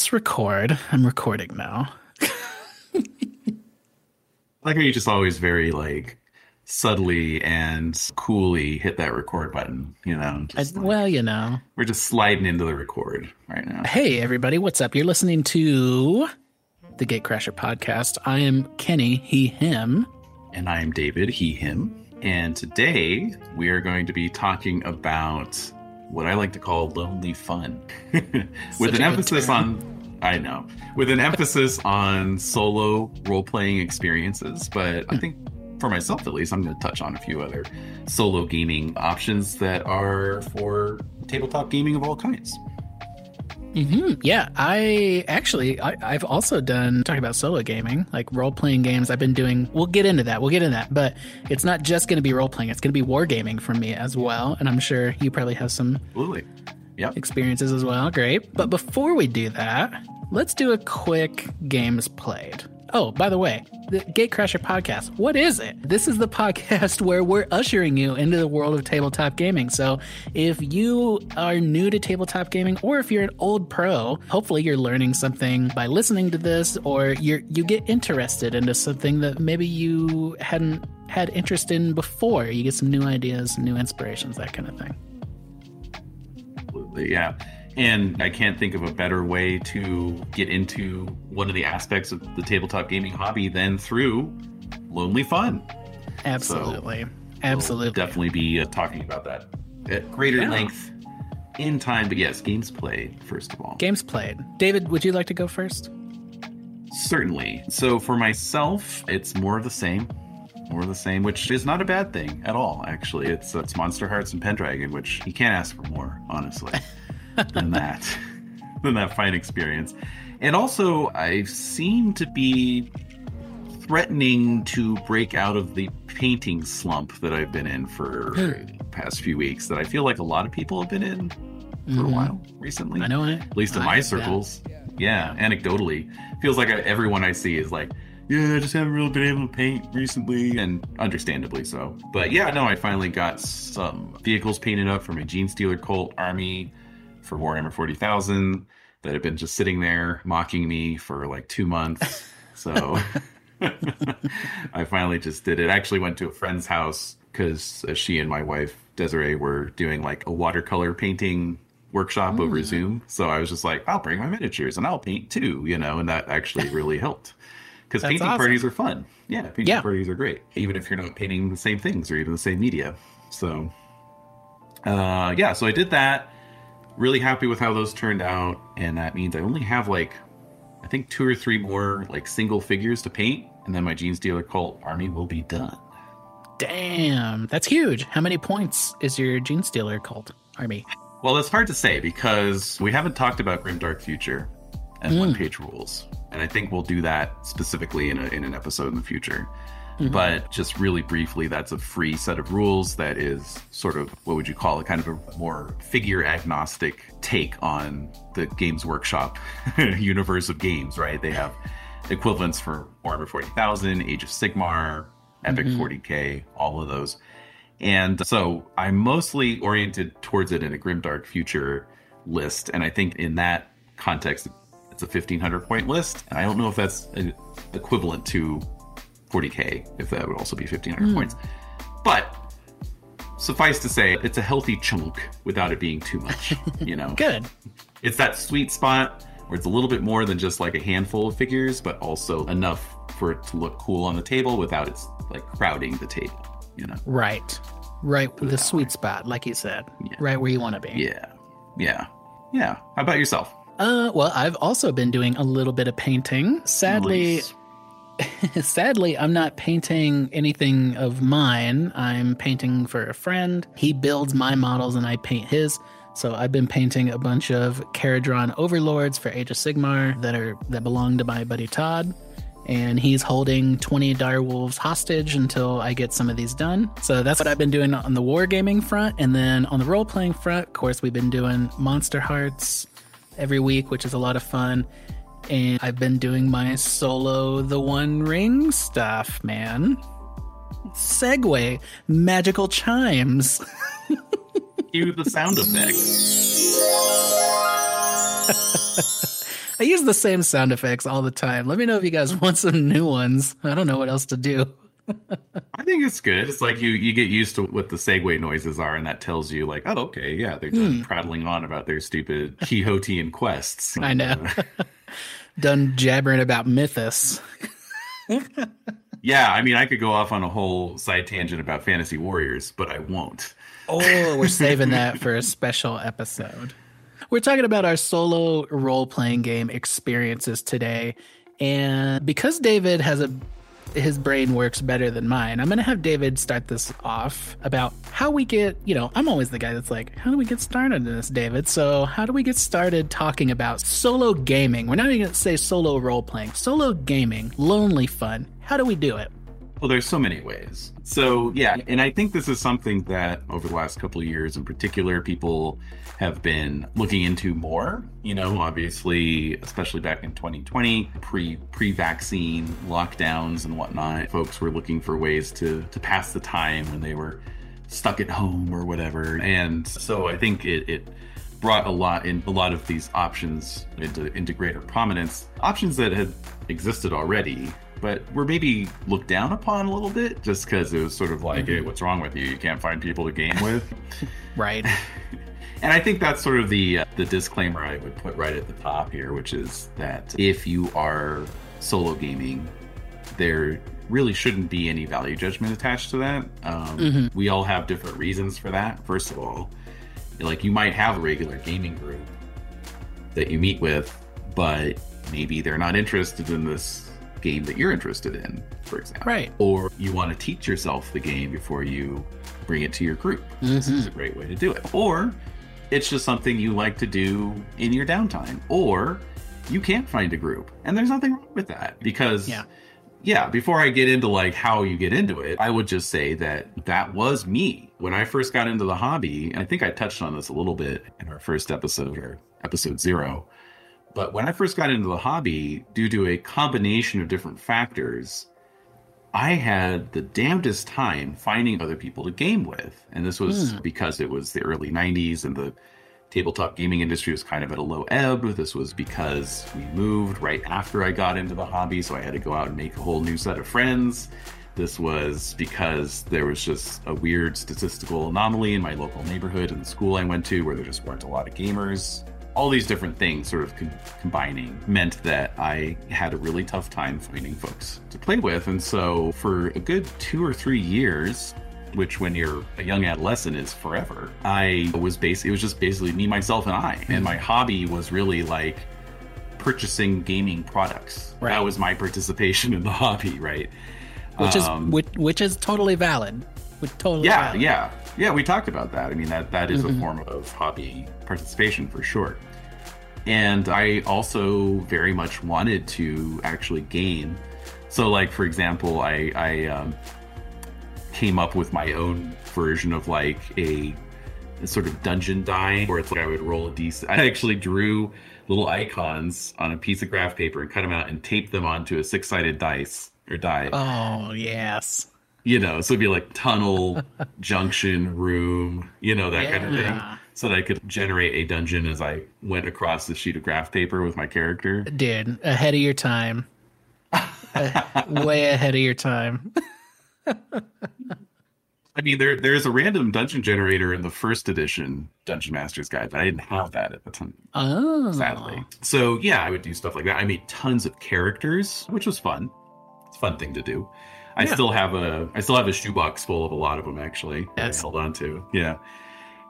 let's record. I'm recording now. like how you just always very like subtly and coolly hit that record button, you know. I, like- well, you know. we're just sliding into the record right now. Hey, everybody, what's up? You're listening to the Gatecrasher podcast. I am Kenny, he, him. And I'm David, he, him. And today we are going to be talking about what I like to call lonely fun. With an emphasis term. on, I know, with an emphasis on solo role playing experiences. But. I think for myself at least, I'm going to touch on a few other solo gaming options that are for tabletop gaming of all kinds. Hmm Yeah, I actually, I, I've also done talking about solo gaming, like role playing games. I've been doing. We'll get into that. We'll get into that. But it's not just going to be role playing. It's going to be wargaming for me as well. And I'm sure you probably have some Absolutely. Yep. experiences as well. Great. But before we do that, let's do a quick games played. Oh, by the way, the Gatecrasher podcast, what is it? This is the podcast where we're ushering you into the world of tabletop gaming. So if you are new to tabletop gaming or if you're an old pro, hopefully you're learning something by listening to this or you're you get interested into something that maybe you hadn't had interest in before. You get some new ideas, new inspirations, that kind of thing. Absolutely, yeah. And I can't think of a better way to get into one of the aspects of the tabletop gaming hobby than through lonely fun. Absolutely. We'll Absolutely. definitely be uh, talking about that at greater Yeah. length in time. But yes, games played, first of all. Games played. David, would you like to go first? Certainly. So for myself, it's more of the same. More of the same, which is not a bad thing at all, actually. It's, it's Monster Hearts and Pendragon, which you can't ask for more, honestly, than that. than that fine experience. And also, I seem to be threatening to break out of the painting slump that I've been in for the past few weeks that I feel like a lot of people have been in for a Mhm. while recently I know it. at least in I my have that. circles. Yeah, anecdotally, feels like everyone I see is like, yeah, I just haven't really been able to paint recently, and understandably so. But yeah, no, I finally got some vehicles painted up for my Genestealer Cult army for Warhammer 40,000 that had been just sitting there mocking me for like two months. So I finally just did it. I actually went to a friend's house because uh, she and my wife Desiree were doing like a watercolor painting workshop over Zoom. So I was just like, I'll bring my miniatures and I'll paint too, you know, and that actually really helped. Because painting awesome. parties are fun. Yeah, painting Yeah. parties are great, even if you're not painting the same things or even the same media. So, uh, yeah, so I did that. Really happy with how those turned out, and that means I only have like, I think two or three more like single figures to paint, and then my Genestealer Cult army will be done. Damn, that's huge. How many points is your Genestealer cult army? Well, it's hard to say because we haven't talked about Grimdark Future and hmm. one page rules. And I think we'll do that specifically in, a, in an episode in the future. Mm-hmm. But just really briefly, that's a free set of rules that is sort of what would you call it? Kind of a more figure agnostic take on the Games Workshop universe of games, right? They have equivalents for Warhammer 40,000, Age of Sigmar, Epic mm-hmm. 40K, all of those. And so I'm mostly oriented towards it in a grimdark future list. And I think in that context, it's a 1500 point list. And I don't know if that's equivalent to 40K, if that would also be 1500 points. But suffice to say, it's a healthy chunk without it being too much, you know? Good. it's that sweet spot where it's a little bit more than just like a handful of figures, but also enough for it to look cool on the table without it's like crowding the table, you know? Right. Right. The sweet spot, like you said. Yeah. Right where you want to be. Yeah. Yeah. Yeah. How about yourself? Uh, well, I've also been doing a little bit of painting. Sadly, Nice. sadly, I'm not painting anything of mine. I'm painting for a friend. He builds my models and I paint his. So I've been painting a bunch of Kharadron Overlords for Age of Sigmar that are that belong to my buddy Todd. And he's holding 20 direwolves hostage until I get some of these done. So that's what I've been doing on the wargaming front. And then on the role playing front, of course, we've been doing Monster Hearts every week, which is a lot of fun. And I've been doing my solo The One Ring stuff, man. Segue, magical chimes. Cue the sound effects. I use the same sound effects all the time. Let me know if you guys want some new ones. I don't know what else to do. I think it's good. It's like you you get used to what the segue noises are, and that tells you like, oh, okay, yeah, they're done Hmm. prattling on about their stupid Quixotean quests. I know. Done jabbering about Mythos. yeah, I mean, I could go off on a whole side tangent about Fantasy Warriors, but I won't. Oh, we're saving that for a special episode. We're talking about our solo role playing game experiences today. And because David has a his brain works better than mine, I'm going to have David start this off about how we get, you know, I'm always the guy that's like, how do we get started in this, David? So, how do we get started talking about solo gaming? We're not even going to say solo role playing, solo gaming, lonely fun. How do we do it? Well, there's so many ways. So, yeah, and I think this is something that over the last couple of years in particular, people have been looking into more. You know, obviously, especially back in 2020, pre pre vaccine lockdowns and whatnot, folks were looking for ways to to pass the time when they were stuck at home or whatever. And so I think it, it brought a lot in a lot of these options into into greater prominence. Options that had existed already, but were maybe looked down upon a little bit just because it was sort of like, hey, what's wrong with you? You can't find people to game with. Right. And I think that's sort of the uh, the disclaimer I would put right at the top here, which is that if you are solo gaming, there really shouldn't be any value judgment attached to that. Um, We all have different reasons for that. First of all, like you might have a regular gaming group that you meet with, but maybe they're not interested in this game that you're interested in, for example. Right. Or you want to teach yourself the game before you bring it to your group. This is mm-hmm. a great way to do it. Or it's just something you like to do in your downtime. Or you can't find a group. And there's nothing wrong with that because Yeah. yeah, before I get into like how you get into it, I would just say that that was me when I first got into the hobby. And I think I touched on this a little bit in our first episode or episode zero. But when I first got into the hobby, due to a combination of different factors, I had the damnedest time finding other people to game with. And this was hmm. because it was the early 90s and the tabletop gaming industry was kind of at a low ebb. This was because we moved right after I got into the hobby, so I had to go out and make a whole new set of friends. This was because there was just a weird statistical anomaly in my local neighborhood and the school I went to where there just weren't a lot of gamers. All these different things sort of con- combining meant that I had a really tough time finding folks to play with. And so for a good two or three years, which when you're a young adolescent is forever. I was basically it was just basically me, myself, and I. And my hobby was really like purchasing gaming products. Right. That was my participation in the hobby, right? Which is Um, which, which is totally valid. Which totally yeah, valid. yeah, yeah. We talked about that. I mean that that is a form of hobby participation for sure. And I also very much wanted to actually game. So, like for example, I I um, came up with my own version of like a, a sort of dungeon die, where it's like I would roll a d. I actually drew little icons on a piece of graph paper and cut them out and taped them onto a six-sided dice or die Oh yes. You know, so it'd be like tunnel, junction, room, you know, that kind of thing. So that I could generate a dungeon as I went across the sheet of graph paper with my character. Dude, ahead of your time. Uh, way ahead of your time. I mean, there there's a random dungeon generator in the first edition Dungeon Master's Guide, but I didn't have that at the time, Oh. sadly. So yeah, I would do stuff like that. I made tons of characters, which was fun. It's a fun thing to do. I Yeah. still have a I still have a shoebox full of a lot of them actually. that I held on to. Yeah.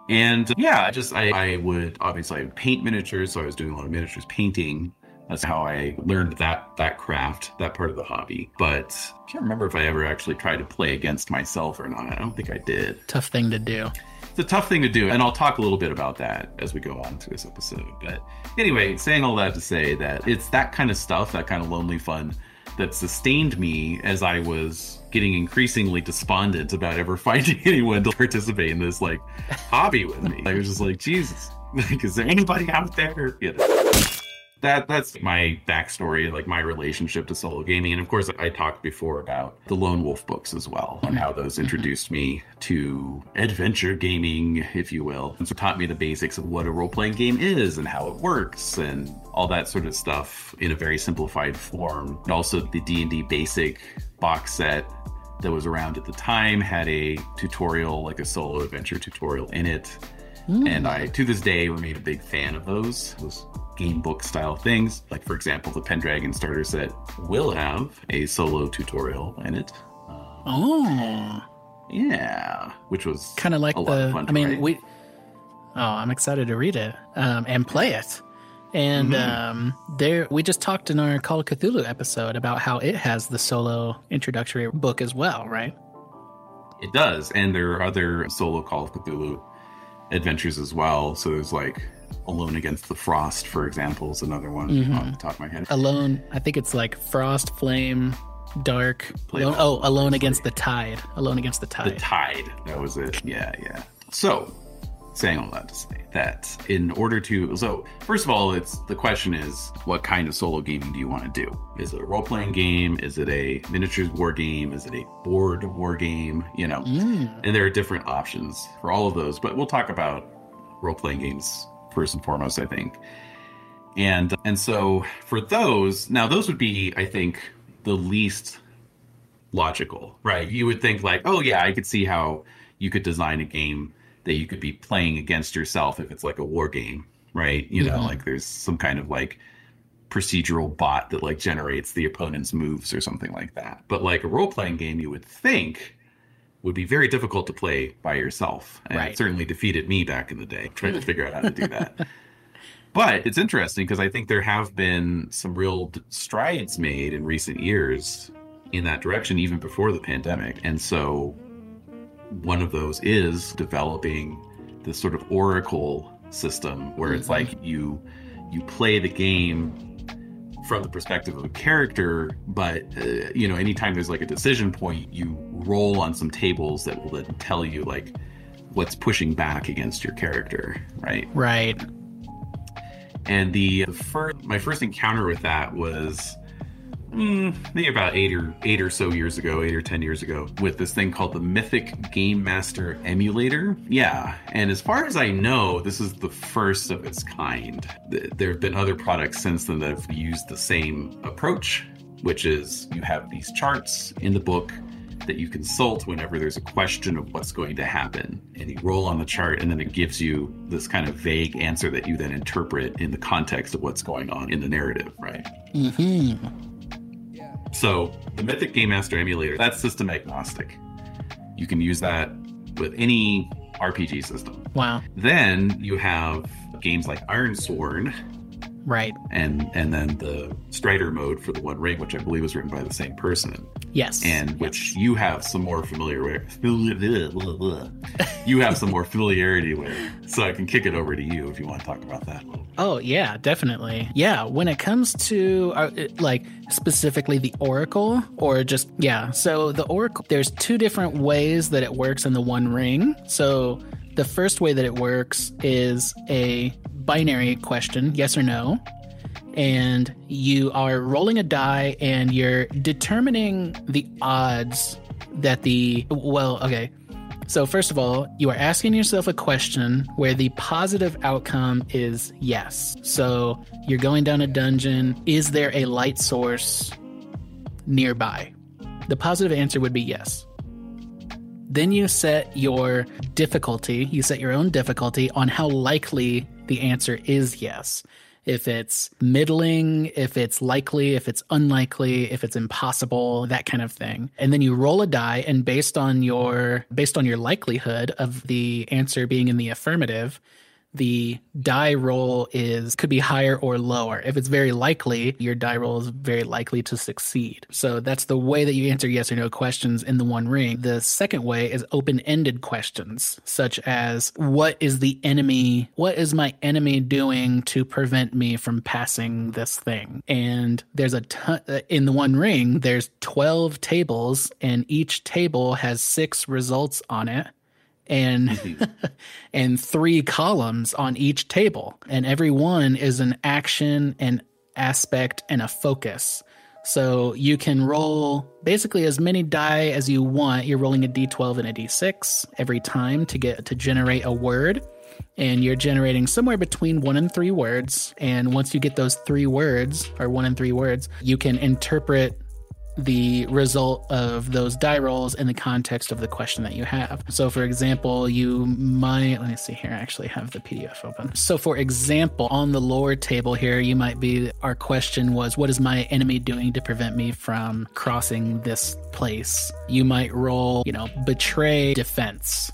And yeah, I just I, I would obviously I would paint miniatures, so I was doing a lot of miniatures painting. That's how I learned that that craft, that part of the hobby. But I can't remember if I ever actually tried to play against myself or not. I don't think I did. Tough thing to do. It's a tough thing to do, and I'll talk a little bit about that as we go on to this episode. But anyway, saying all that to say that it's that kind of stuff, that kind of lonely fun, that sustained me as I was getting increasingly despondent about ever finding anyone to participate in this like hobby with me. I was just like, Jesus, like, is there anybody out there? You know. That that's my backstory, like my relationship to solo gaming. And of course, I talked before about the Lone Wolf books as well, and how those introduced me to adventure gaming, if you will, and so taught me the basics of what a role playing game is and how it works and all that sort of stuff in a very simplified form. And also the D and D basic box set that was around at the time had a tutorial, like a solo adventure tutorial in it. Hmm. And I, to this day, remain a big fan of those. Those game book style things. Like, for example, the Pendragon starter set will have a solo tutorial in it. Oh, Yeah, which was kind of like a lot of the. fun I mean, we. Oh, I'm excited to read it um, and play it. And Mm-hmm. um, there, we just talked in our Call of Cthulhu episode about how it has the solo introductory book as well, right? It does, and there are other solo Call of Cthulhu adventures as well. So there's like Alone Against the Frost, for example, is another one Mm-hmm. off the top of my head. Alone, I think it's like Frost, Flame, Dark. Alone, oh, Alone Against the Tide. Alone Against the Tide. The Tide. That was it. Yeah, yeah. So, saying all that to say that in order to, so first of all, it's the question is, what kind of solo gaming do you want to do? Is it a role playing game? Is it a miniatures war game? Is it a board war game? You know, Mm, and there are different options for all of those but we'll talk about role-playing games first and foremost i think. And and so for those now those would be i think the least logical right? You would think like oh yeah i could see how you could design a game that you could be playing against yourself if it's like a war game right? You know Mhm. like there's some kind of like procedural bot that like generates the opponent's moves or something like that. But like a role-playing game you would think would be very difficult to play by yourself. And Right. it certainly defeated me back in the day, trying to figure out how to do that. But it's interesting because I think there have been some real strides made in recent years in that direction, even before the pandemic. And so one of those is developing this sort of oracle system where it's Mhm. like you you play the game from the perspective of a character, but uh, you know, anytime there's like a decision point, you roll on some tables that will then tell you like what's pushing back against your character, right? right. And the, the first, my first encounter with that was mm, maybe about eight or eight or so years ago, eight or ten years ago, with this thing called the Mythic Game Master Emulator. Yeah, and as far as I know, this is the first of its kind. There have been other products since then that have used the same approach, which is you have these charts in the book that you consult whenever there's a question of what's going to happen. And you roll on the chart, and then it gives you this kind of vague answer that you then interpret in the context of what's going on in the narrative, right? hmm So the Mythic Game Master emulator, that's system agnostic. You can use that with any RPG system. Wow. Then you have games like Iron Sworn Right. and and then the Strider mode for the One Ring, which I believe was written by the same person, Yes. and which you have some more familiar with. You have some more familiarity with. So I can kick it over to you if you want to talk about that. a little bit. Oh yeah, definitely. Yeah, when it comes to uh, like specifically the Oracle or just yeah, so the Oracle there's two different ways that it works in the One Ring. So the first way that it works is a binary question, yes or no. And you are rolling a die and you're determining the odds that the well, okay. So, first of all, you are asking yourself a question where the positive outcome is yes. So, you're going down a dungeon. Is there a light source nearby? The positive answer would be yes. Then you set your difficulty, you set your own difficulty on how likely the answer is yes. If it's middling, if it's likely, if it's unlikely, if it's impossible, that kind of thing. And then you roll a die and based on your based on your likelihood of the answer being in the affirmative, the die roll is could be higher or lower. If it's very likely, your die roll is very likely to succeed. So that's the way that you answer yes or no questions in the one ring. The second way is open-ended questions, such as what is the enemy, what is my enemy doing to prevent me from passing this thing? And there's a ton uh, in the one ring, there's 12 tables and each table has six results on it and mm-hmm. and three columns on each table and every one is an action an aspect, and a focus. So you can roll basically as many die as you want. You're rolling a d12 and a d6 every time to get to generate a word. And you're generating somewhere between one and three words. And once you get those three words, or one and three words, you can interpret the result of those die rolls in the context of the question that you have. So, for example, you might, let me see here, I actually have the PDF open. So, for example, on the lore table here, you might be, our question was, what is my enemy doing to prevent me from crossing this place? You might roll, you know, betray defense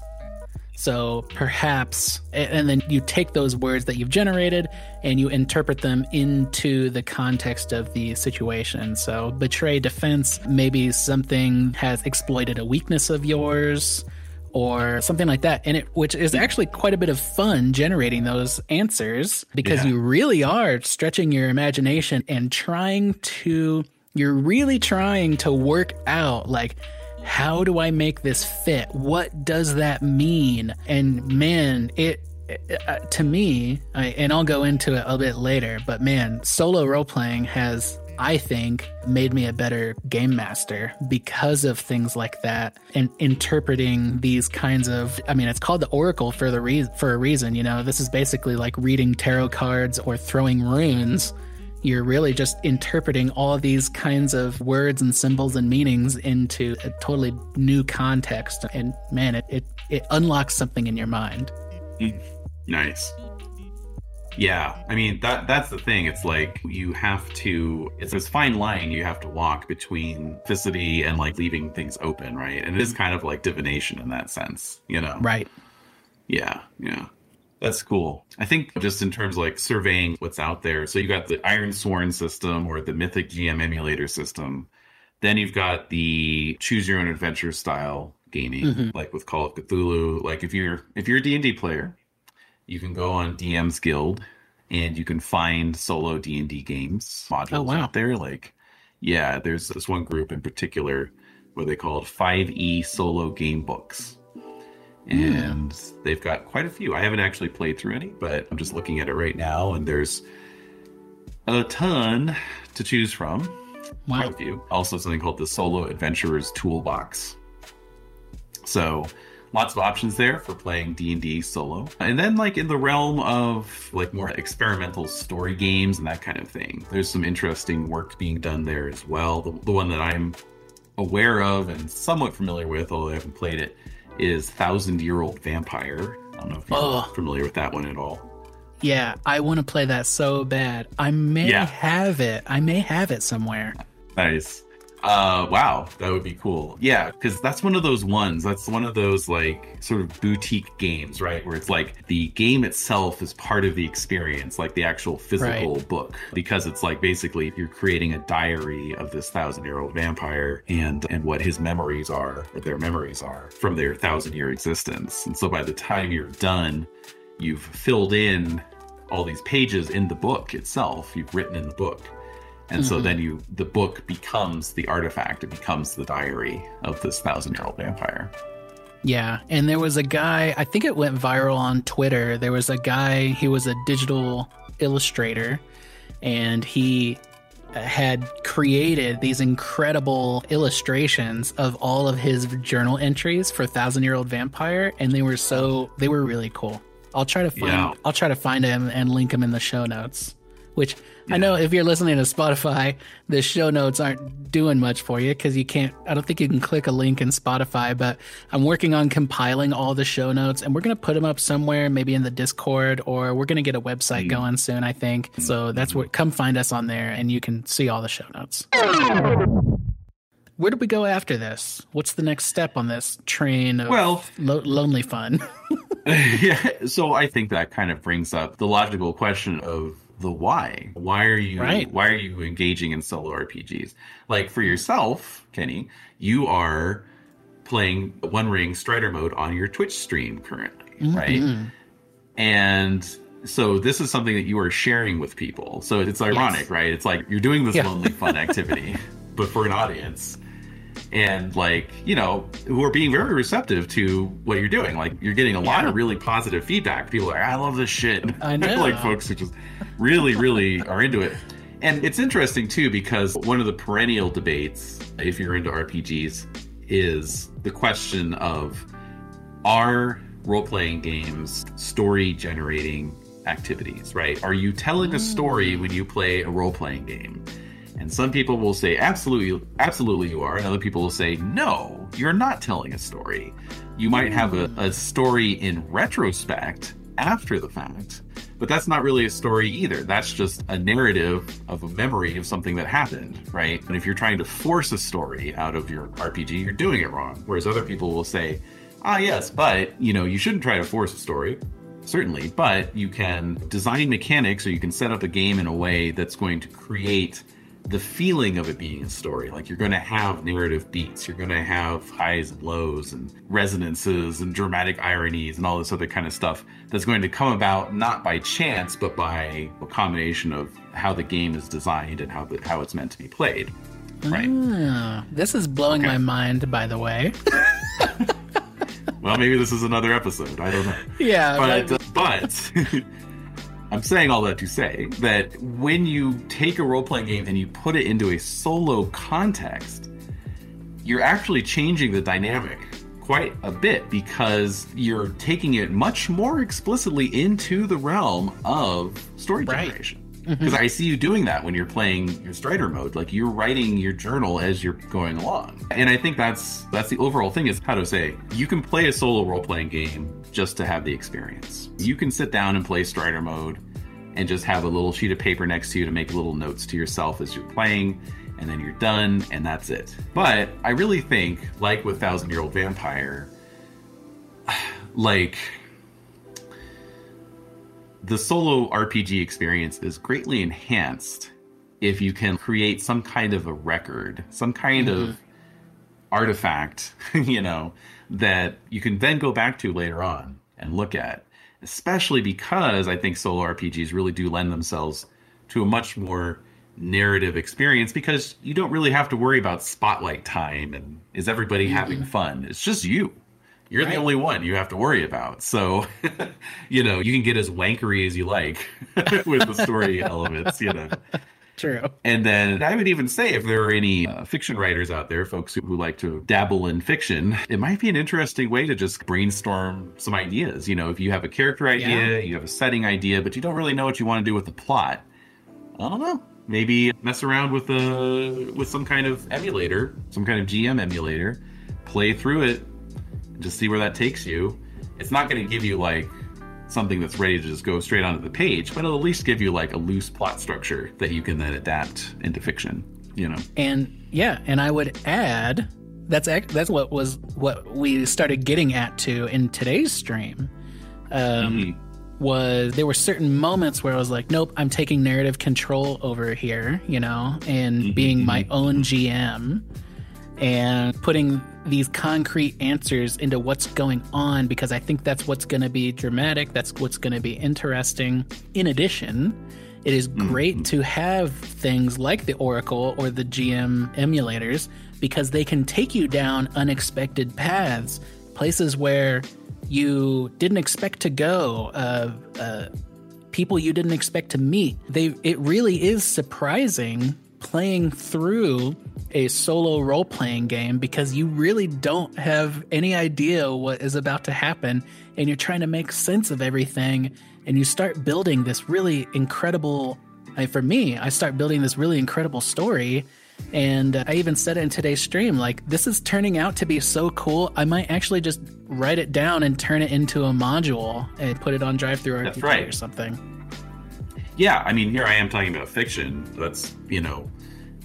so perhaps, and then you take those words that you've generated and you interpret them into the context of the situation. So betray defense, maybe something has exploited a weakness of yours or something like that. And it, which is actually quite a bit of fun generating those answers because yeah. you really are stretching your imagination and trying to, you're really trying to work out like, how do I make this fit? What does that mean? And man, it, uh, to me, I, and I'll go into it a bit later, but man, solo role playing has I think made me a better game master because of things like that and interpreting these kinds of I mean it's called the oracle for the re- for a reason you know this is basically like reading tarot cards or throwing runes you're really just interpreting all these kinds of words and symbols and meanings into a totally new context. And man, it, it, it unlocks something in your mind. Mm, nice. Yeah, I mean that that's the thing. It's like you have to it's this fine line you have to walk between physicity and like leaving things open, right? And it is kind of like divination in that sense, you know. Right. Yeah, yeah. That's cool. I think just in terms of like surveying what's out there. So you got the Iron Sworn system or the Mythic GM emulator system. Then you've got the choose your own adventure style gaming, mm-hmm. like with Call of Cthulhu. Like if you're if you're a D&D player, you can go on DM's Guild and you can find solo D&D games modules oh, wow. out there like yeah, there's this one group in particular where they called 5e solo game books and mm. they've got quite a few. I haven't actually played through any, but I'm just looking at it right now, and there's a ton to choose from. Wow. Quite a few. Also, something called the Solo Adventurers Toolbox. So, lots of options there for playing D&D solo. And then like in the realm of like more experimental story games and that kind of thing. There's some interesting work being done there as well. The, the one that I'm aware of and somewhat familiar with, although I haven't played it, is Thousand Year Old Vampire. I don't know if you're oh. familiar with that one at all. Yeah, I want to play that so bad. I may yeah. have it. I may have it somewhere. Nice. Uh, wow, that would be cool. Yeah, because that's one of those ones. That's one of those like sort of boutique games, right? Where it's like the game itself is part of the experience, like the actual physical right. book, because it's like basically you're creating a diary of this thousand-year-old vampire and and what his memories are, or their memories are from their thousand-year existence. And so by the time you're done, you've filled in all these pages in the book itself. You've written in the book and mm-hmm. so then you the book becomes the artifact it becomes the diary of this thousand year old vampire yeah and there was a guy i think it went viral on twitter there was a guy he was a digital illustrator and he had created these incredible illustrations of all of his journal entries for thousand year old vampire and they were so they were really cool i'll try to find yeah. i'll try to find him and link him in the show notes which. I know if you're listening to Spotify, the show notes aren't doing much for you because you can't, I don't think you can click a link in Spotify, but I'm working on compiling all the show notes and we're going to put them up somewhere, maybe in the Discord, or we're going to get a website mm-hmm. going soon, I think. So that's what, come find us on there and you can see all the show notes. Where do we go after this? What's the next step on this train of well, lo- lonely fun? yeah, so I think that kind of brings up the logical question of the why. Why are you right. why are you engaging in solo RPGs? Like for yourself, Kenny, you are playing One Ring Strider mode on your Twitch stream currently, mm-hmm. right? And so this is something that you are sharing with people. So it's ironic, yes. right? It's like you're doing this yeah. lonely fun activity, but for an audience and like you know who are being very receptive to what you're doing like you're getting a yeah. lot of really positive feedback people are like i love this shit i know like folks who just really really are into it And it's interesting too because one of the perennial debates, if you're into RPGs, is the question of are role playing games story generating activities, right? Are you telling a story mm. when you play a role playing game? And some people will say absolutely absolutely you are, and other people will say no, you're not telling a story. You might have a, a story in retrospect after the fact, but that's not really a story either. That's just a narrative of a memory of something that happened, right? And if you're trying to force a story out of your RPG, you're doing it wrong. Whereas other people will say, ah, yes, but, you know, you shouldn't try to force a story certainly, but you can design mechanics or you can set up a game in a way that's going to create the feeling of it being a story. Like you're going to have narrative beats, you're going to have highs and lows and resonances and dramatic ironies and all this other kind of stuff that's going to come about not by chance, but by a combination of how the game is designed and how the, how it's meant to be played. Right. Ah, this is blowing Okay. my mind, by the way. Well, maybe this is another episode. I don't know. yeah, but but- but I'm saying all that to say that when you take a role playing game and you put it into a solo context, you're actually changing the dynamic quite a bit because you're taking it much more explicitly into the realm of story Right. generation. Because I see you doing that when you're playing your Strider mode, like you're writing your journal as you're going along. And I think that's that's the overall thing is how to say you can play a solo role playing game just to have the experience. You can sit down and play Strider mode and just have a little sheet of paper next to you to make little notes to yourself as you're playing, and then you're done, and that's it. But I really think, like with Thousand Year Old Vampire, like the solo RPG experience is greatly enhanced if you can create some kind of a record, some kind of mm-hmm. artifact, you know, that you can then go back to later on and look at. Especially because I think solo RPGs really do lend themselves to a much more narrative experience because you don't really have to worry about spotlight time and is everybody having mm-hmm. fun. It's just you. You're Right. the only one you have to worry about. So, you know, you can get as wankery as you like with the story elements, you know. true. And then I would even say if there are any uh, fiction writers out there, folks who, who like to dabble in fiction, it might be an interesting way to just brainstorm some ideas. You know, if you have a character idea, Yeah. you have a setting idea, but you don't really know what you want to do with the plot. I don't know. Maybe mess around with a with some kind of emulator, some kind of GM emulator, play through it, just see where that takes you. It's not going to give you like something that's ready to just go straight onto the page, but it'll at least give you like a loose plot structure that you can then adapt into fiction. You know, And yeah, and I would add that's that's what was what we started getting at to in today's stream. Um, Mhm. was there were certain moments where I was like, nope, I'm taking narrative control over here, you know, and being my own GM and putting these concrete answers into what's going on because I think that's what's going to be dramatic, that's what's going to be interesting. In addition, it is great to have things like the Oracle or the GM emulators because they can take you down unexpected paths, places where you didn't expect to go, uh, uh, people you didn't expect to meet. They it really is surprising playing through a solo role playing game because you really don't have any idea what is about to happen and you're trying to make sense of everything and you start building this really incredible I, for me I start building this really incredible story and I even said it in today's stream like this is turning out to be so cool I might actually just write it down and turn it into a module and put it on DriveThruRPG right. or something yeah. I mean, here I am talking about fiction. That's you know,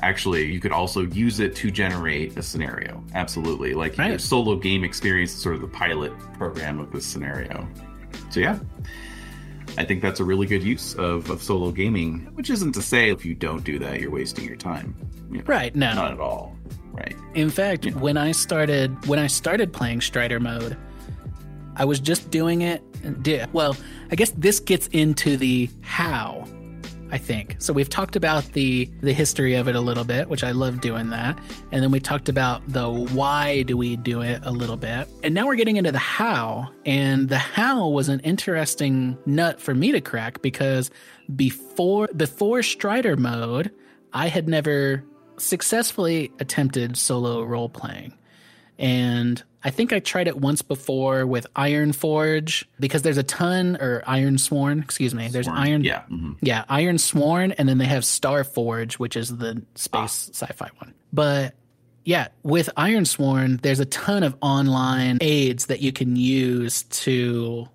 actually, you could also use it to generate a scenario. Absolutely, like your solo game experience is sort of the pilot program of this scenario. So yeah. I think that's a really good use of, of solo gaming, which isn't to say if you don't do that, you're wasting your time. You know, right no Not at all. Right. In fact, Yeah. when I started when I started playing Strider mode, I was just doing it. Did, well, I guess this gets into the how I think. So we've talked about the the history of it a little bit, which I love doing that. And then we talked about the why do we do it a little bit. And now we're getting into the how. And the how was an interesting nut for me to crack because before before Strider mode, I had never successfully attempted solo role playing. And I think I tried it once before with Iron Forge because there's a ton or Iron Sworn, excuse me. There's Sworn, Iron yeah, mhm. Yeah, Iron Sworn and then they have Star Forge, which is the space sci-fi one. But yeah, with Iron Sworn, there's a ton of online aids that you can use to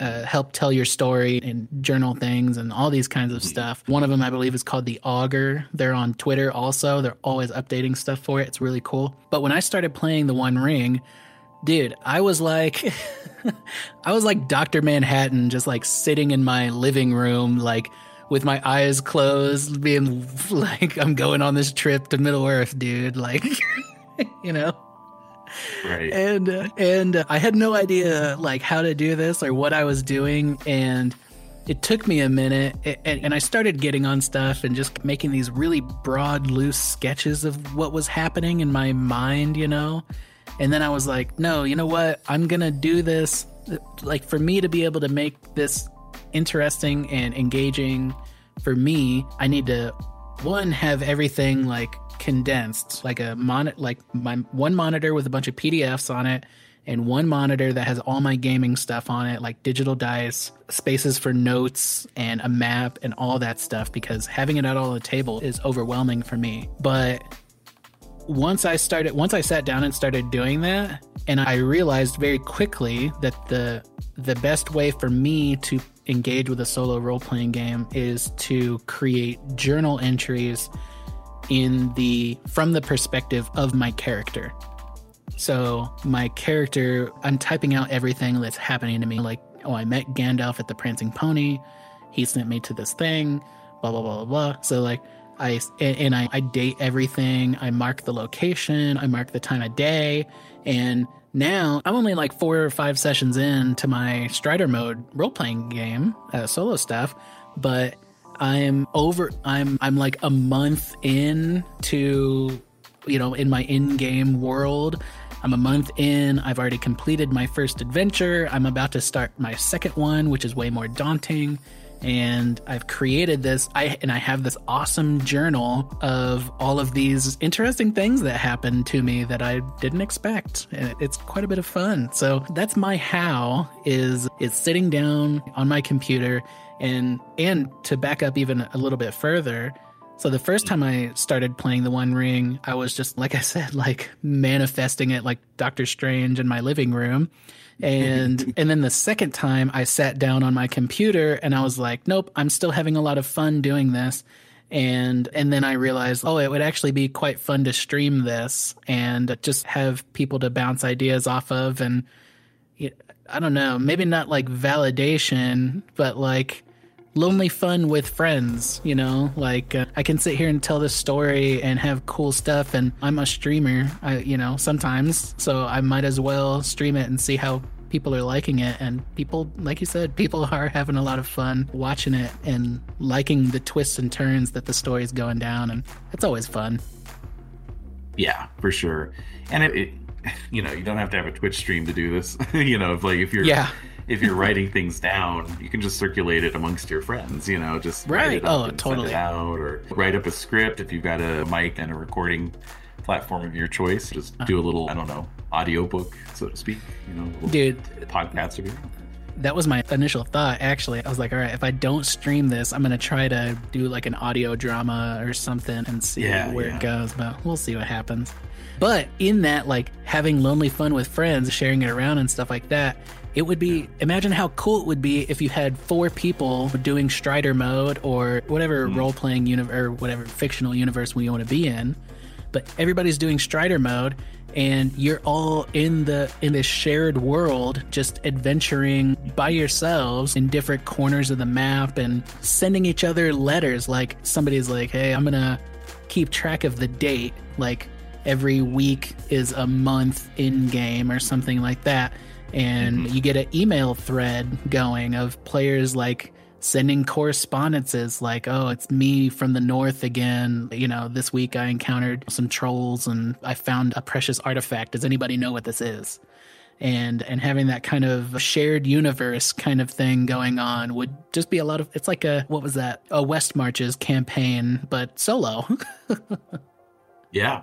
uh, help tell your story and journal things and all these kinds of stuff. One of them, I believe, is called the Augur. They're on Twitter also. They're always updating stuff for it. It's really cool. But when I started playing the One Ring, dude, I was like, I was like Dr. Manhattan, just like sitting in my living room, like with my eyes closed, being like, I'm going on this trip to Middle Earth, dude. Like, you know? Right. and and I had no idea like how to do this or what I was doing, and it took me a minute, and, and I started getting on stuff and just making these really broad, loose sketches of what was happening in my mind, you know. And then I was like, no, you know what? I'm gonna do this. Like for me to be able to make this interesting and engaging for me, I need to one have everything like condensed, like a mon like my one monitor with a bunch of PDFs on it, and one monitor that has all my gaming stuff on it, like digital dice, spaces for notes, and a map, and all that stuff. Because having it out on the table is overwhelming for me. But once I started, once I sat down and started doing that, and I realized very quickly that the the best way for me to engage with a solo role playing game is to create journal entries in the from the perspective of my character. So my character, I'm typing out everything that's happening to me. Like, oh, I met Gandalf at the Prancing Pony. He sent me to this thing. Blah blah blah blah blah. So like, I and, I, I date everything. I mark the location. I mark the time of day. And now I'm only like four or five sessions in to my Strider mode role playing game, uh, solo stuff, but I'm over. I'm I'm like a month in to, you know, in my in-game world. I'm a month in. I've already completed my first adventure. I'm about to start my second one, which is way more daunting. And I've created this. I and I have this awesome journal of all of these interesting things that happened to me that I didn't expect. And it's quite a bit of fun. So that's my how is is sitting down on my computer and and to back up even a little bit further so the first time i started playing the one ring i was just like i said like manifesting it like doctor strange in my living room. And and then the second time i sat down on my computer and i was like nope i'm still having a lot of fun doing this. And and then i realized oh it would actually be quite fun to stream this and just have people to bounce ideas off of. And I don't know, maybe not like validation, but like lonely fun with friends, you know? Like uh, I can sit here and tell this story and have cool stuff and I'm a streamer, I you know, sometimes, so I might as well stream it and see how people are liking it and people like you said people are having a lot of fun watching it and liking the twists and turns that the story is going down and it's always fun Yeah, for sure. And it, it, you know, you don't have to have a Twitch stream to do this. you know, if like if you're Yeah. If you're writing things down, you can just circulate it amongst your friends. You know, just write Right. it up Oh, and send totally. it out, or write up a script if you've got a mic and a recording platform of your choice. Just uh-huh. do a little, I don't know, audiobook, so to speak. You know, dude podcast your that was my initial thought actually i was like all right if i don't stream this i'm gonna try to do like an audio drama or something and see Yeah, where yeah. it goes but we'll see what happens but in that like having lonely fun with friends sharing it around and stuff like that it would be imagine how cool it would be if you had four people doing strider mode or whatever hmm. role-playing universe or whatever fictional universe we want to be in but everybody's doing strider mode and you're all in the in this shared world just adventuring by yourselves in different corners of the map and sending each other letters like somebody's like hey i'm gonna keep track of the date like every week is a month in game or something like that and mm-hmm. you get an email thread going of players like sending correspondences like, oh, it's me from the north again. You know, this week I encountered some trolls and I found a precious artifact. Does anybody know what this is? And and having that kind of shared universe kind of thing going on would just be a lot of it's like a what was that? A West Marches campaign, but solo. yeah.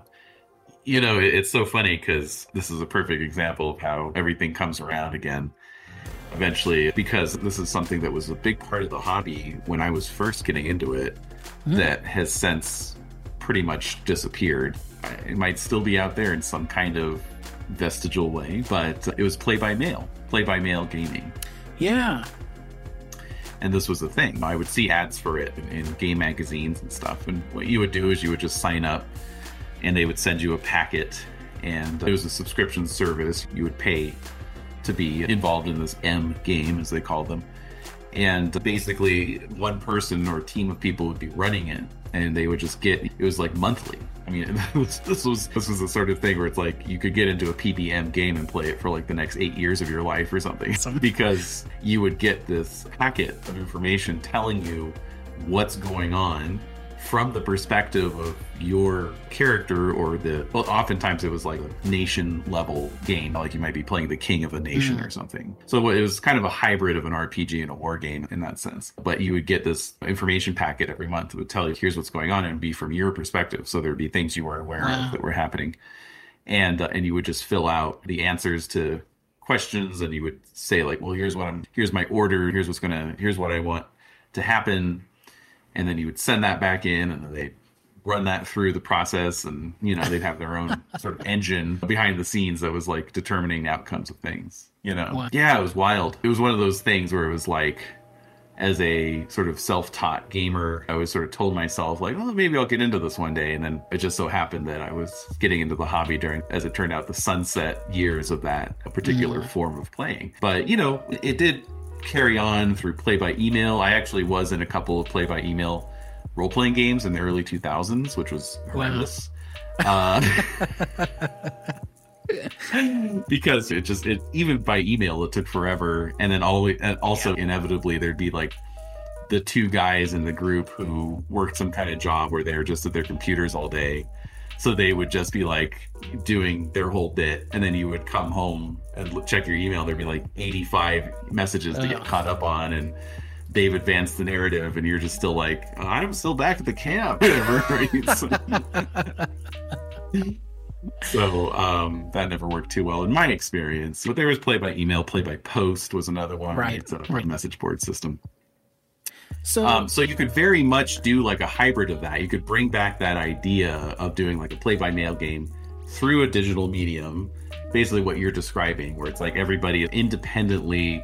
You know, it's so funny because this is a perfect example of how everything comes around again eventually because this is something that was a big part of the hobby when I was first getting into it mm. that has since pretty much disappeared. It might still be out there in some kind of vestigial way, but it was play by mail, play by mail gaming. Yeah. And this was the thing. I would see ads for it in, in game magazines and stuff. And what you would do is you would just sign up and they would send you a packet and it was a subscription service. You would pay to be involved in this M game, as they call them. And basically, one person or a team of people would be running it, and they would just get it was like monthly. I mean, this was this was the sort of thing where it's like you could get into a PBM game and play it for like the next eight years of your life or something, because you would get this packet of information telling you what's going on from the perspective of your character or the well oftentimes it was like a nation level game like you might be playing the king of a nation mm. or something. So it was kind of a hybrid of an rpg and a war game in that sense. But you would get this information packet every month that would tell you here's what's going on and be from your perspective. So there'd be things you weren't aware wow. of that were happening. And uh, and you would just fill out the answers to questions and you would say like well here's what i'm here's my order. Here's what's gonna here's what i want to happen and then you would send that back in and they'd run that through the process and you know they'd have their own sort of engine behind the scenes that was like determining outcomes of things you know? Yeah it was wild. It was one of those things where it was like as a sort of self-taught gamer i was sort of told myself like well maybe i'll get into this one day and then it just so happened that i was getting into the hobby during as it turned out the sunset years of that particular form of playing. But you know it did carry on through play by email. I actually was in a couple of play by email role playing games in the early 2000s, which was horrendous. Wow. Uh, because it just it even by email it took forever, and then always and also yeah. inevitably there'd be like the two guys in the group who worked some kind of job where they were just at their computers all day so they would just be like doing their whole bit, and then you would come home and check your email. There'd be like 85 messages to get caught up on, and they've advanced the narrative, and you're just still like, I'm still back at the camp. so um, that never worked too well in my experience. But there was play by email, play by post was another one. Right. It's a right. message board system. So, um, so you could very much do like a hybrid of that. You could bring back that idea of doing like a play by mail game through a digital medium, basically what you're describing, where it's like everybody independently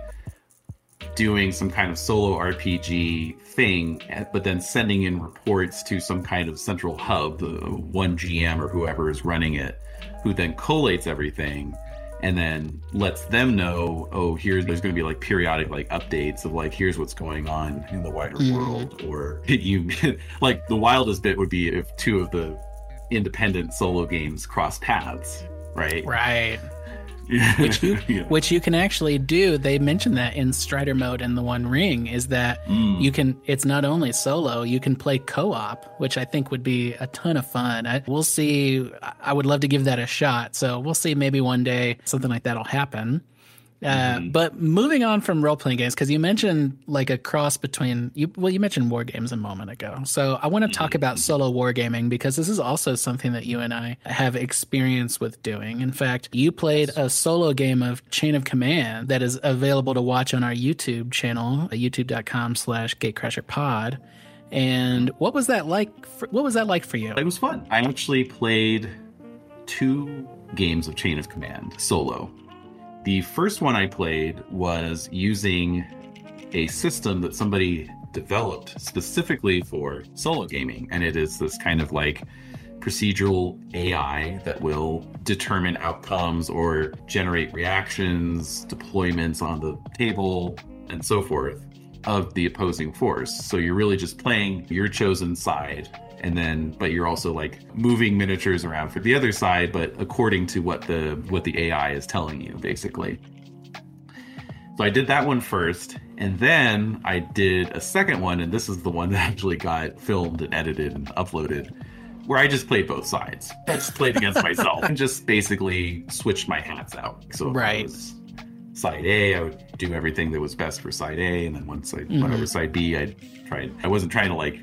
doing some kind of solo RPG thing, but then sending in reports to some kind of central hub, the one GM or whoever is running it, who then collates everything and then lets them know oh here's there's going to be like periodic like updates of like here's what's going on in the wider mm. world or you like the wildest bit would be if two of the independent solo games cross paths right right which you yeah. which you can actually do. They mentioned that in Strider mode in the One Ring is that mm. you can. It's not only solo. You can play co-op, which I think would be a ton of fun. I, we'll see. I would love to give that a shot. So we'll see. Maybe one day something like that'll happen. Uh, mm-hmm. But moving on from role playing games, because you mentioned like a cross between you. Well, you mentioned war games a moment ago, so I want to talk about mm-hmm. solo wargaming because this is also something that you and I have experience with doing. In fact, you played a solo game of Chain of Command that is available to watch on our YouTube channel, YouTube.com/slash GateCrasherPod. And what was that like? For, what was that like for you? It was fun. I actually played two games of Chain of Command solo. The first one I played was using a system that somebody developed specifically for solo gaming. And it is this kind of like procedural AI that will determine outcomes or generate reactions, deployments on the table, and so forth of the opposing force. So you're really just playing your chosen side and then but you're also like moving miniatures around for the other side but according to what the what the ai is telling you basically so i did that one first And then I did a second one, and this is the one that actually got filmed and edited and uploaded, where I just played both sides. I just played against myself and just basically switched my hats out. So right. Side A, I would do everything that was best for side A, and then once I mm-hmm. went over side B, I tried. I wasn't trying to like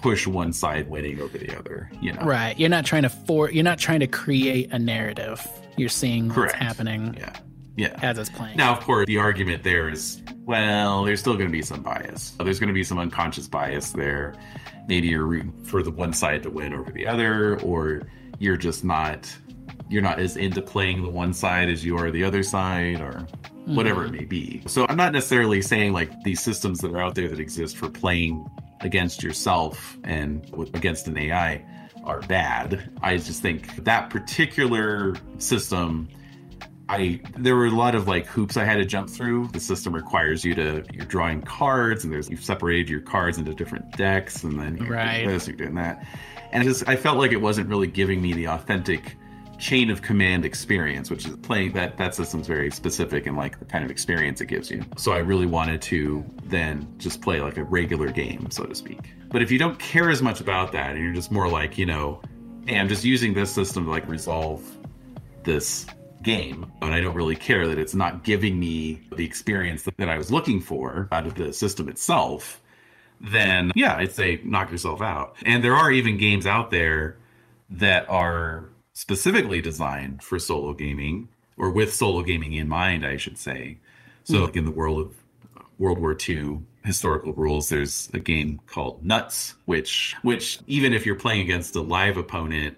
push one side winning over the other. You know, right? You're not trying to for. You're not trying to create a narrative. You're seeing Correct. what's happening. Yeah. Yeah. As it's playing. Now, of course, the argument there is, well, there's still going to be some bias. There's going to be some unconscious bias there. Maybe you're rooting for the one side to win over the other, or you're just not you're not as into playing the one side as you are the other side, or whatever mm-hmm. it may be. So I'm not necessarily saying like these systems that are out there that exist for playing against yourself and against an AI are bad. I just think that particular system I there were a lot of like hoops I had to jump through. The system requires you to you're drawing cards and there's you've separated your cards into different decks and then you're right. doing this, you're doing that. And just I felt like it wasn't really giving me the authentic chain of command experience, which is playing that that system's very specific and like the kind of experience it gives you. So I really wanted to then just play like a regular game, so to speak. But if you don't care as much about that and you're just more like, you know, hey, I'm just using this system to like resolve this game and I don't really care that it's not giving me the experience that, that I was looking for out of the system itself, then yeah, I'd say knock yourself out. And there are even games out there that are specifically designed for solo gaming or with solo gaming in mind, I should say. So, mm. like in the world of World War II historical rules, there's a game called Nuts, which which even if you're playing against a live opponent,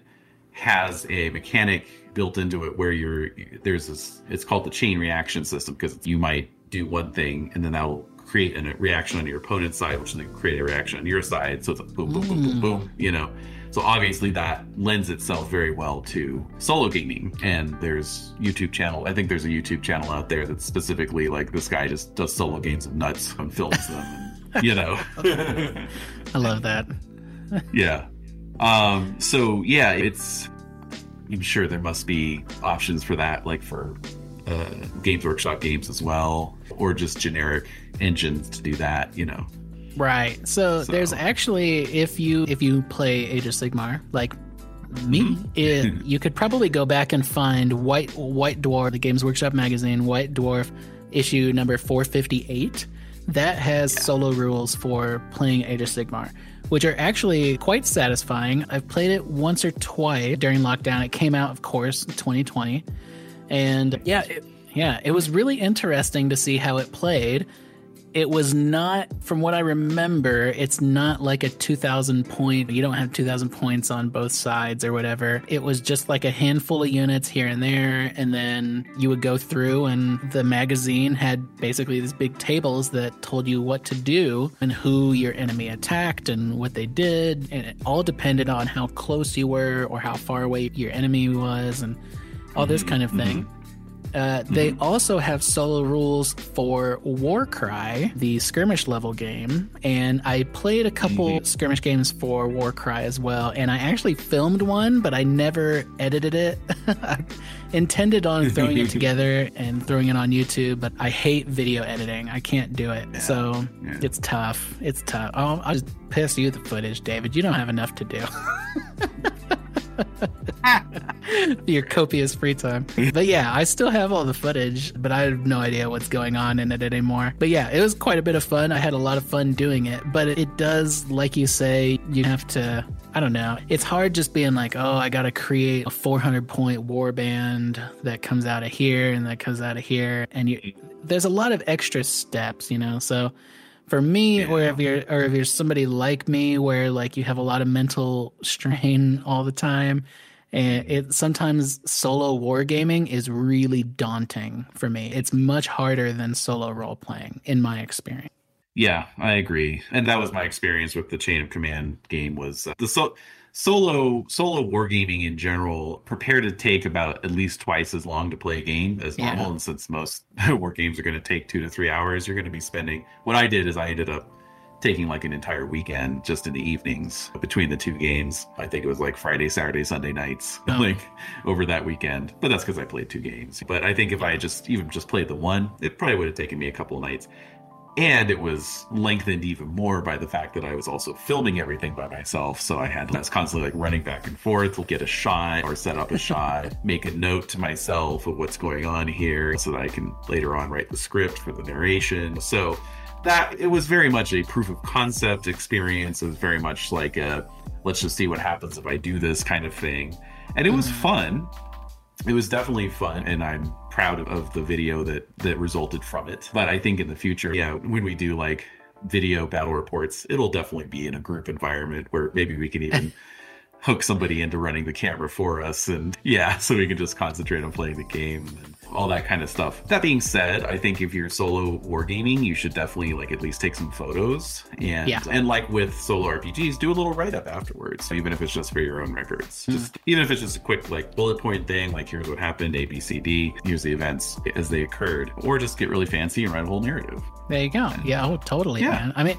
has a mechanic built into it where you're there's this it's called the chain reaction system because you might do one thing and then that will create a reaction on your opponent's side, which then create a reaction on your side. So it's like boom, boom, boom, boom, boom, you know. So obviously that lends itself very well to solo gaming. And there's YouTube channel. I think there's a YouTube channel out there that's specifically like this guy just does solo games of nuts and films them. And, you know. I love that. yeah. Um, so yeah, it's I'm sure there must be options for that, like for uh, Games Workshop games as well, or just generic engines to do that. You know. Right. So, so, there's actually if you if you play Age of Sigmar, like me, mm-hmm. it, you could probably go back and find White White Dwarf, the Games Workshop magazine, White Dwarf issue number 458. That has yeah. solo rules for playing Age of Sigmar, which are actually quite satisfying. I've played it once or twice during lockdown. It came out, of course, 2020, and yeah, it, yeah, it was really interesting to see how it played it was not from what i remember it's not like a 2000 point you don't have 2000 points on both sides or whatever. It was just like a handful of units here and there and then you would go through and the magazine had basically these big tables that told you what to do and who your enemy attacked and what they did and it all depended on how close you were or how far away your enemy was and all this kind of thing. Mm-hmm. Uh, they mm-hmm. also have solo rules for Warcry, the skirmish level game, and I played a couple mm-hmm. skirmish games for Warcry as well. And I actually filmed one, but I never edited it. I intended on throwing it together and throwing it on YouTube, but I hate video editing. I can't do it, yeah. so yeah. it's tough. It's tough. I'll, I'll just pass you the footage, David. You don't have enough to do. your copious free time. But yeah, I still have all the footage, but I have no idea what's going on in it anymore. But yeah, it was quite a bit of fun. I had a lot of fun doing it, but it does, like you say, you have to. I don't know. It's hard just being like, oh, I got to create a 400 point war band that comes out of here and that comes out of here. And you, there's a lot of extra steps, you know? So for me yeah. or if you're or if you're somebody like me where like you have a lot of mental strain all the time and it sometimes solo wargaming is really daunting for me. It's much harder than solo role playing in my experience. Yeah i agree. And that was my experience with the chain of command game was uh, the so solo solo wargaming in general prepare to take about at least twice as long to play a game as normal. Yeah. and since most war games are going to take two to three hours you're going to be spending what i did is i ended up taking like an entire weekend just in the evenings between the two games i think it was like friday saturday sunday nights oh. like over that weekend but that's because i played two games but i think if i had just even just played the one it probably would have taken me a couple of nights And it was lengthened even more by the fact that I was also filming everything by myself. So I had I was constantly like running back and forth, to get a shot or set up a shot, make a note to myself of what's going on here so that I can later on write the script for the narration. So that it was very much a proof of concept experience. It was very much like a let's just see what happens if I do this kind of thing. And it was mm-hmm. fun. It was definitely fun, and I'm proud of the video that that resulted from it. But I think in the future, yeah, when we do like video battle reports, it'll definitely be in a group environment where maybe we can even hook somebody into running the camera for us and yeah, so we can just concentrate on playing the game. And, all that kind of stuff. That being said, I think if you're solo wargaming, you should definitely like at least take some photos and yeah. and like with solo RPGs, do a little write up afterwards, even if it's just for your own records. Mm. Just even if it's just a quick like bullet point thing, like here's what happened, A, B, C, D, here's the events as they occurred, or just get really fancy and write a whole narrative. There you go. Yeah, oh, totally, yeah. man. I mean,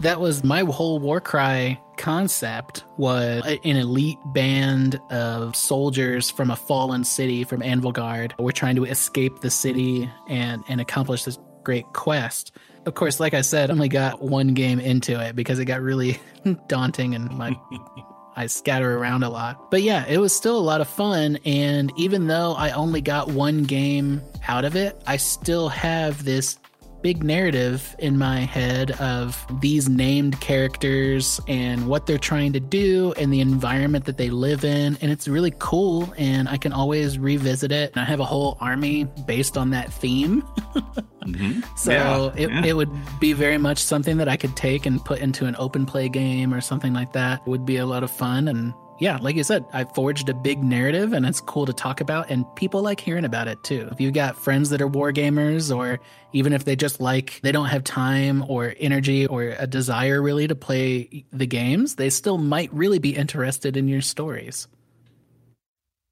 that was my whole Warcry concept was an elite band of soldiers from a fallen city from Anvilgard. We're trying to escape the city and and accomplish this great quest. Of course, like I said, I only got one game into it because it got really daunting and my I scatter around a lot. But yeah, it was still a lot of fun. And even though I only got one game out of it, I still have this big narrative in my head of these named characters and what they're trying to do and the environment that they live in. And it's really cool. And I can always revisit it. And I have a whole army based on that theme. mm-hmm. So yeah, it, yeah. it would be very much something that I could take and put into an open play game or something like that. It would be a lot of fun. And yeah, like you said, I forged a big narrative and it's cool to talk about and people like hearing about it too. If you've got friends that are war gamers or even if they just like they don't have time or energy or a desire really to play the games, they still might really be interested in your stories.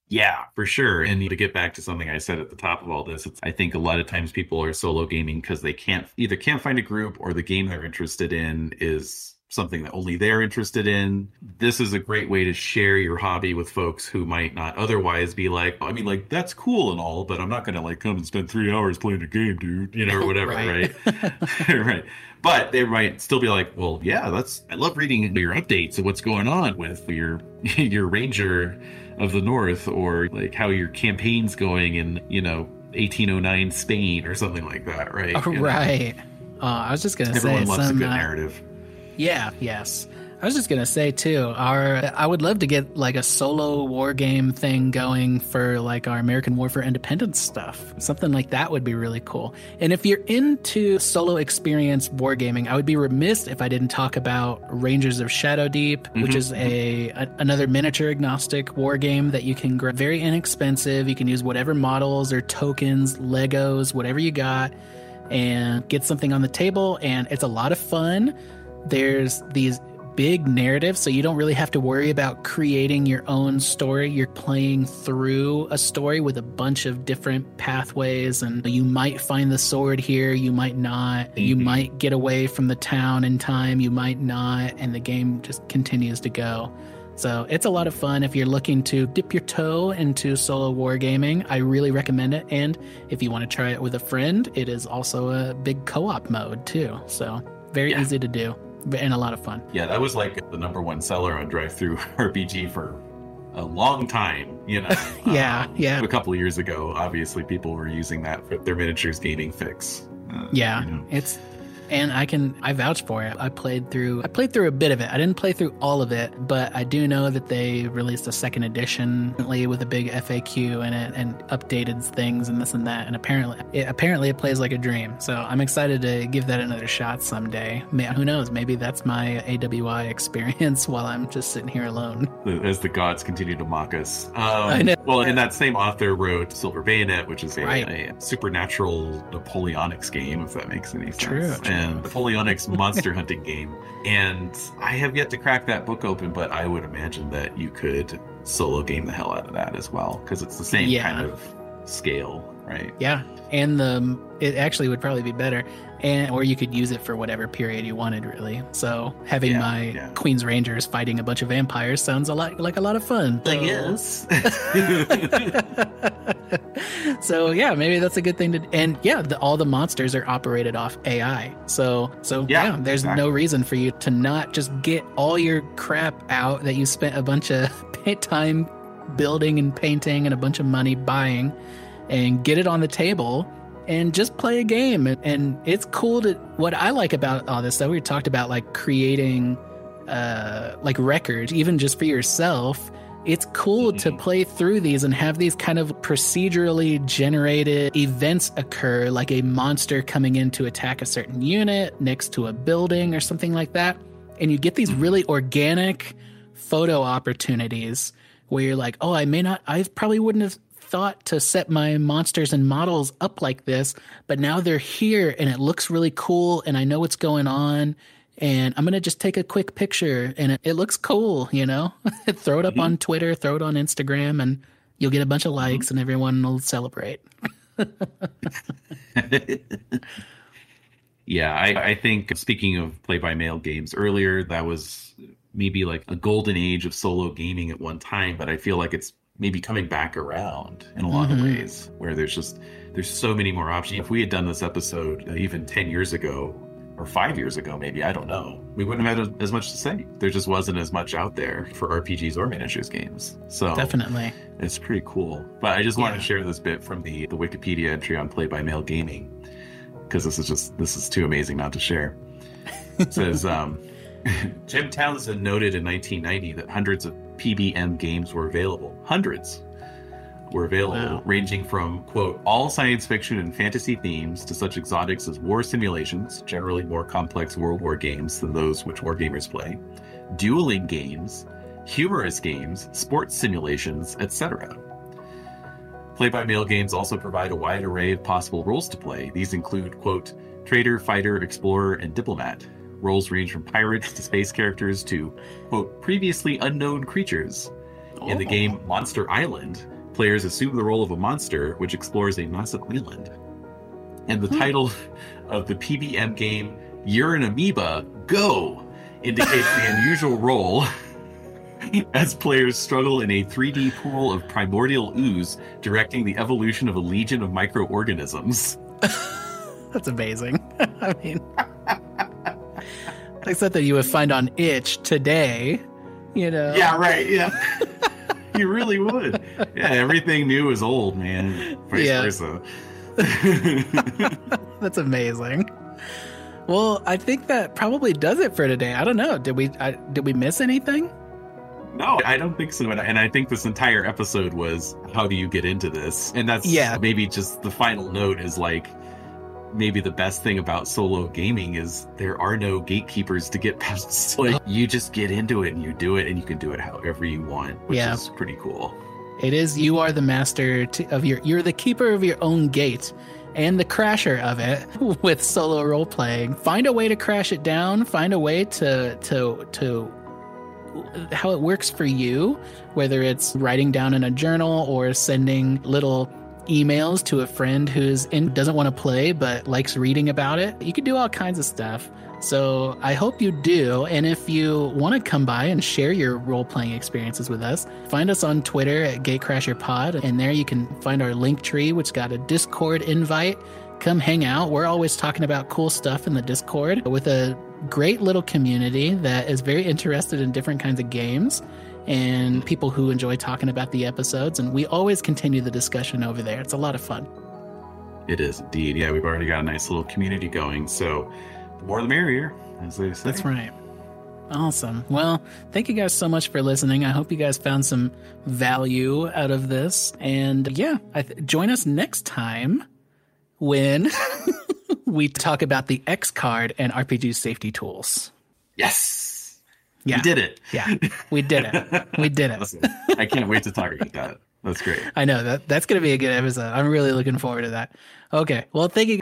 Yeah, for sure. And to get back to something I said at the top of all this, I think a lot of times people are solo gaming because they can't either can't find a group or the game they're interested in is something that only they're interested in. This is a great way to share your hobby with folks who might not otherwise be like, I mean, like, that's cool and all, but I'm not going to like come and spend three hours playing a game, dude, you know, or whatever, right? Right? right. But they might still be like, well, yeah, that's, I love reading your updates of what's going on with your, your Ranger of the North or like how your campaign's going in, you know, 1809 Spain or something like that, right? Oh, right. Uh, I was just gonna Everyone say, loves some, a good uh, narrative. Yeah, yes. I was just gonna say too, our I would love to get like a solo war game thing going for like our American War for Independence stuff. Something like that would be really cool. And if you're into solo experience wargaming, I would be remiss if I didn't talk about Rangers of Shadow Deep, mm-hmm. which is a, a, another miniature agnostic war game that you can grab very inexpensive. You can use whatever models or tokens, Legos, whatever you got, and get something on the table. And it's a lot of fun there's these big narratives, so you don't really have to worry about creating your own story. You're playing through a story with a bunch of different pathways, and you might find the sword here, you might not. Mm-hmm. You might get away from the town in time, you might not, and the game just continues to go. So it's a lot of fun if you're looking to dip your toe into solo wargaming. I really recommend it. And if you want to try it with a friend, it is also a big co op mode too. So very yeah. easy to do and a lot of fun. Yeah, that was like the number one seller on DriveThru RPG for a long time, you know. yeah, um, yeah. A couple of years ago, obviously, people were using that for their miniatures gaming fix. Uh, yeah, you know. it's and I can I vouch for it. I played through I played through a bit of it. I didn't play through all of it, but I do know that they released a second edition with a big FAQ in it and updated things and this and that. And apparently, it, apparently it plays like a dream. So I'm excited to give that another shot someday. Man, who knows? Maybe that's my AWI experience while I'm just sitting here alone. As the gods continue to mock us. Um. Well, and that same author wrote Silver Bayonet, which is a, right. a supernatural Napoleonics game, if that makes any sense. True. And and Napoleonic's monster hunting game. And I have yet to crack that book open, but I would imagine that you could solo game the hell out of that as well because it's the same yeah. kind of scale. Right? Yeah, and the it actually would probably be better, and or you could use it for whatever period you wanted, really. So having Yeah, my yeah. Queen's Rangers fighting a bunch of vampires sounds a lot like a lot of fun. So- yes. so yeah, maybe that's a good thing to. And yeah, the, all the monsters are operated off AI. So so yeah, Yeah, there's exactly. no reason for you to not just get all your crap out that you spent a bunch of time building and painting and a bunch of money buying, and get it on the table. And just play a game, and, it's cool to. What I like about all this stuff, we talked about like creating, uh, like records, even just for yourself it's cool to Mhm. play through these and have these kind of procedurally generated events occur, like a monster coming in to attack a certain unit next to a building or something like that. And you get these really organic photo opportunities where you're like, oh, I may not, I probably wouldn't have thought to set my monsters and models up like this, but now they're here and it looks really cool and I know what's going on and I'm gonna just take a quick picture, and it, it looks cool, you know. throw it up mm-hmm. on Twitter, throw it on Instagram, and you'll get a bunch of mm-hmm. likes, and everyone will celebrate. yeah, I, I think speaking of play by mail games earlier, that was maybe like a golden age of solo gaming at one time, but I feel like it's maybe coming back around in a lot Mhm. of ways where there's just there's so many more options. If we had done this episode uh, even 10 years ago or 5 years ago maybe, I don't know. We wouldn't have had as much to say. There just wasn't as much out there for RPGs or miniatures games. So Definitely. it's pretty cool. But I just wanted Yeah. to share this bit from the, the Wikipedia entry on Play by Mail Gaming because this is just this is too amazing not to share. It says um, Jim Townsend noted in 1990 that hundreds of PBM games were available. Hundreds were available, Wow. ranging from quote all science fiction and fantasy themes to such exotics as war simulations, generally more complex World War games than those which wargamers play, dueling games, humorous games, sports simulations, etc. Play by mail games also provide a wide array of possible roles to play. These include, quote, trader, fighter, explorer, and diplomat. Roles range from pirates to space characters to, quote, previously unknown creatures. In the Oh. game Monster Island, players assume the role of a monster which explores a massive island. And the Hmm. title of the PBM game, You're an Amoeba, Go! indicates the unusual role as players struggle in a 3D pool of primordial ooze, directing the evolution of a legion of microorganisms. That's amazing. I mean, except that you would find on itch today, you know. Yeah, right. Yeah. you really would. Yeah, everything new is old, man. Vice Yeah. versa. That's amazing. Well, I think that probably does it for today. I don't know. Did we I, did we miss anything? no, I don't think so. And I- And I think this entire episode was how do you get into this? And that's Yeah. maybe just the final note is like maybe the best thing about solo gaming is there are no gatekeepers to get past. Like you just get into it and you do it and you can do it however you want, which Yeah. is pretty cool. It is you are the master of your you're the keeper of your own gate and the crasher of it with solo role playing. Find a way to crash it down, find a way to to to how it works for you, whether it's writing down in a journal or sending little emails to a friend who's in doesn't want to play but likes reading about it. You can do all kinds of stuff. So I hope you do. And if you want to come by and share your role playing experiences with us, find us on Twitter at GateCrasherPod. And there you can find our Linktree, which got a Discord invite. Come hang out. We're always talking about cool stuff in the Discord with a great little community that is very interested in different kinds of games and people who enjoy talking about the episodes. And we always continue the discussion over there. It's a lot of fun. It is indeed. Yeah, we've already got a nice little community going. So the more the merrier, as they say. That's right. Awesome. Well, thank you guys so much for listening. I hope you guys found some value out of this. And yeah, I th- join us next time when we talk about the X card and RPG safety tools. Yes. Yeah. We did it. Yeah. We did it. We did it. I can't wait to talk about that. That's great. I know that that's going to be a good episode. I'm really looking forward to that. Okay. Well, thank you